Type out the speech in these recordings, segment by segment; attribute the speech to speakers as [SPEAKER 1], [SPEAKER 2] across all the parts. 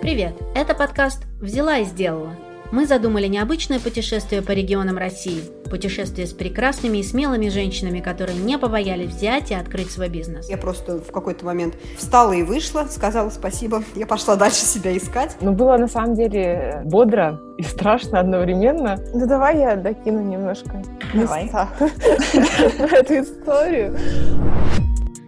[SPEAKER 1] Привет! Это подкаст «Взяла и сделала». Мы задумали необычное путешествие по регионам России. Путешествие с прекрасными и смелыми женщинами, которые не побоялись взять и открыть свой бизнес.
[SPEAKER 2] Я просто в какой-то момент встала и вышла, сказала спасибо. Я пошла дальше себя искать.
[SPEAKER 3] Ну, было на самом деле бодро и страшно одновременно. Ну, давай я докину немножко
[SPEAKER 2] Давай.
[SPEAKER 3] эту историю.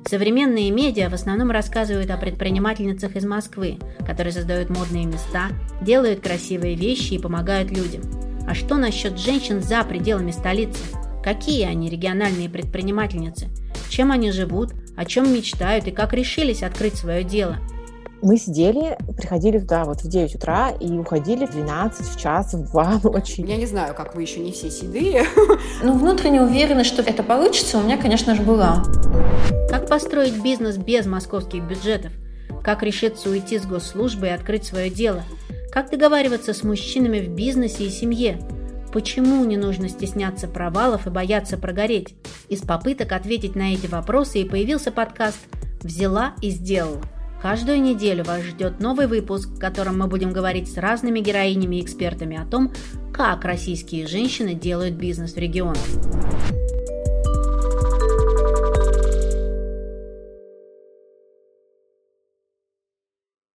[SPEAKER 1] Современные медиа в основном рассказывают о предпринимательницах из Москвы, которые создают модные места, делают красивые вещи и помогают людям. А что насчет женщин за пределами столицы? Какие они региональные предпринимательницы? Чем они живут, о чем мечтают и как решились открыть свое дело –
[SPEAKER 3] мы сидели, приходили туда вот в 9 утра и уходили в 12, в час, в 2 ночи.
[SPEAKER 2] Я не знаю, как вы еще не все седые.
[SPEAKER 4] Ну, внутренняя уверенность, что это получится, у меня, конечно же, была.
[SPEAKER 1] Как построить бизнес без московских бюджетов? Как решиться уйти с госслужбы и открыть свое дело? Как договариваться с мужчинами в бизнесе и семье? Почему не нужно стесняться провалов и бояться прогореть? Из попыток ответить на эти вопросы и появился подкаст «Взяла и сделала». Каждую неделю вас ждет новый выпуск, в котором мы будем говорить с разными героинями и экспертами о том, как российские женщины делают бизнес в регионах.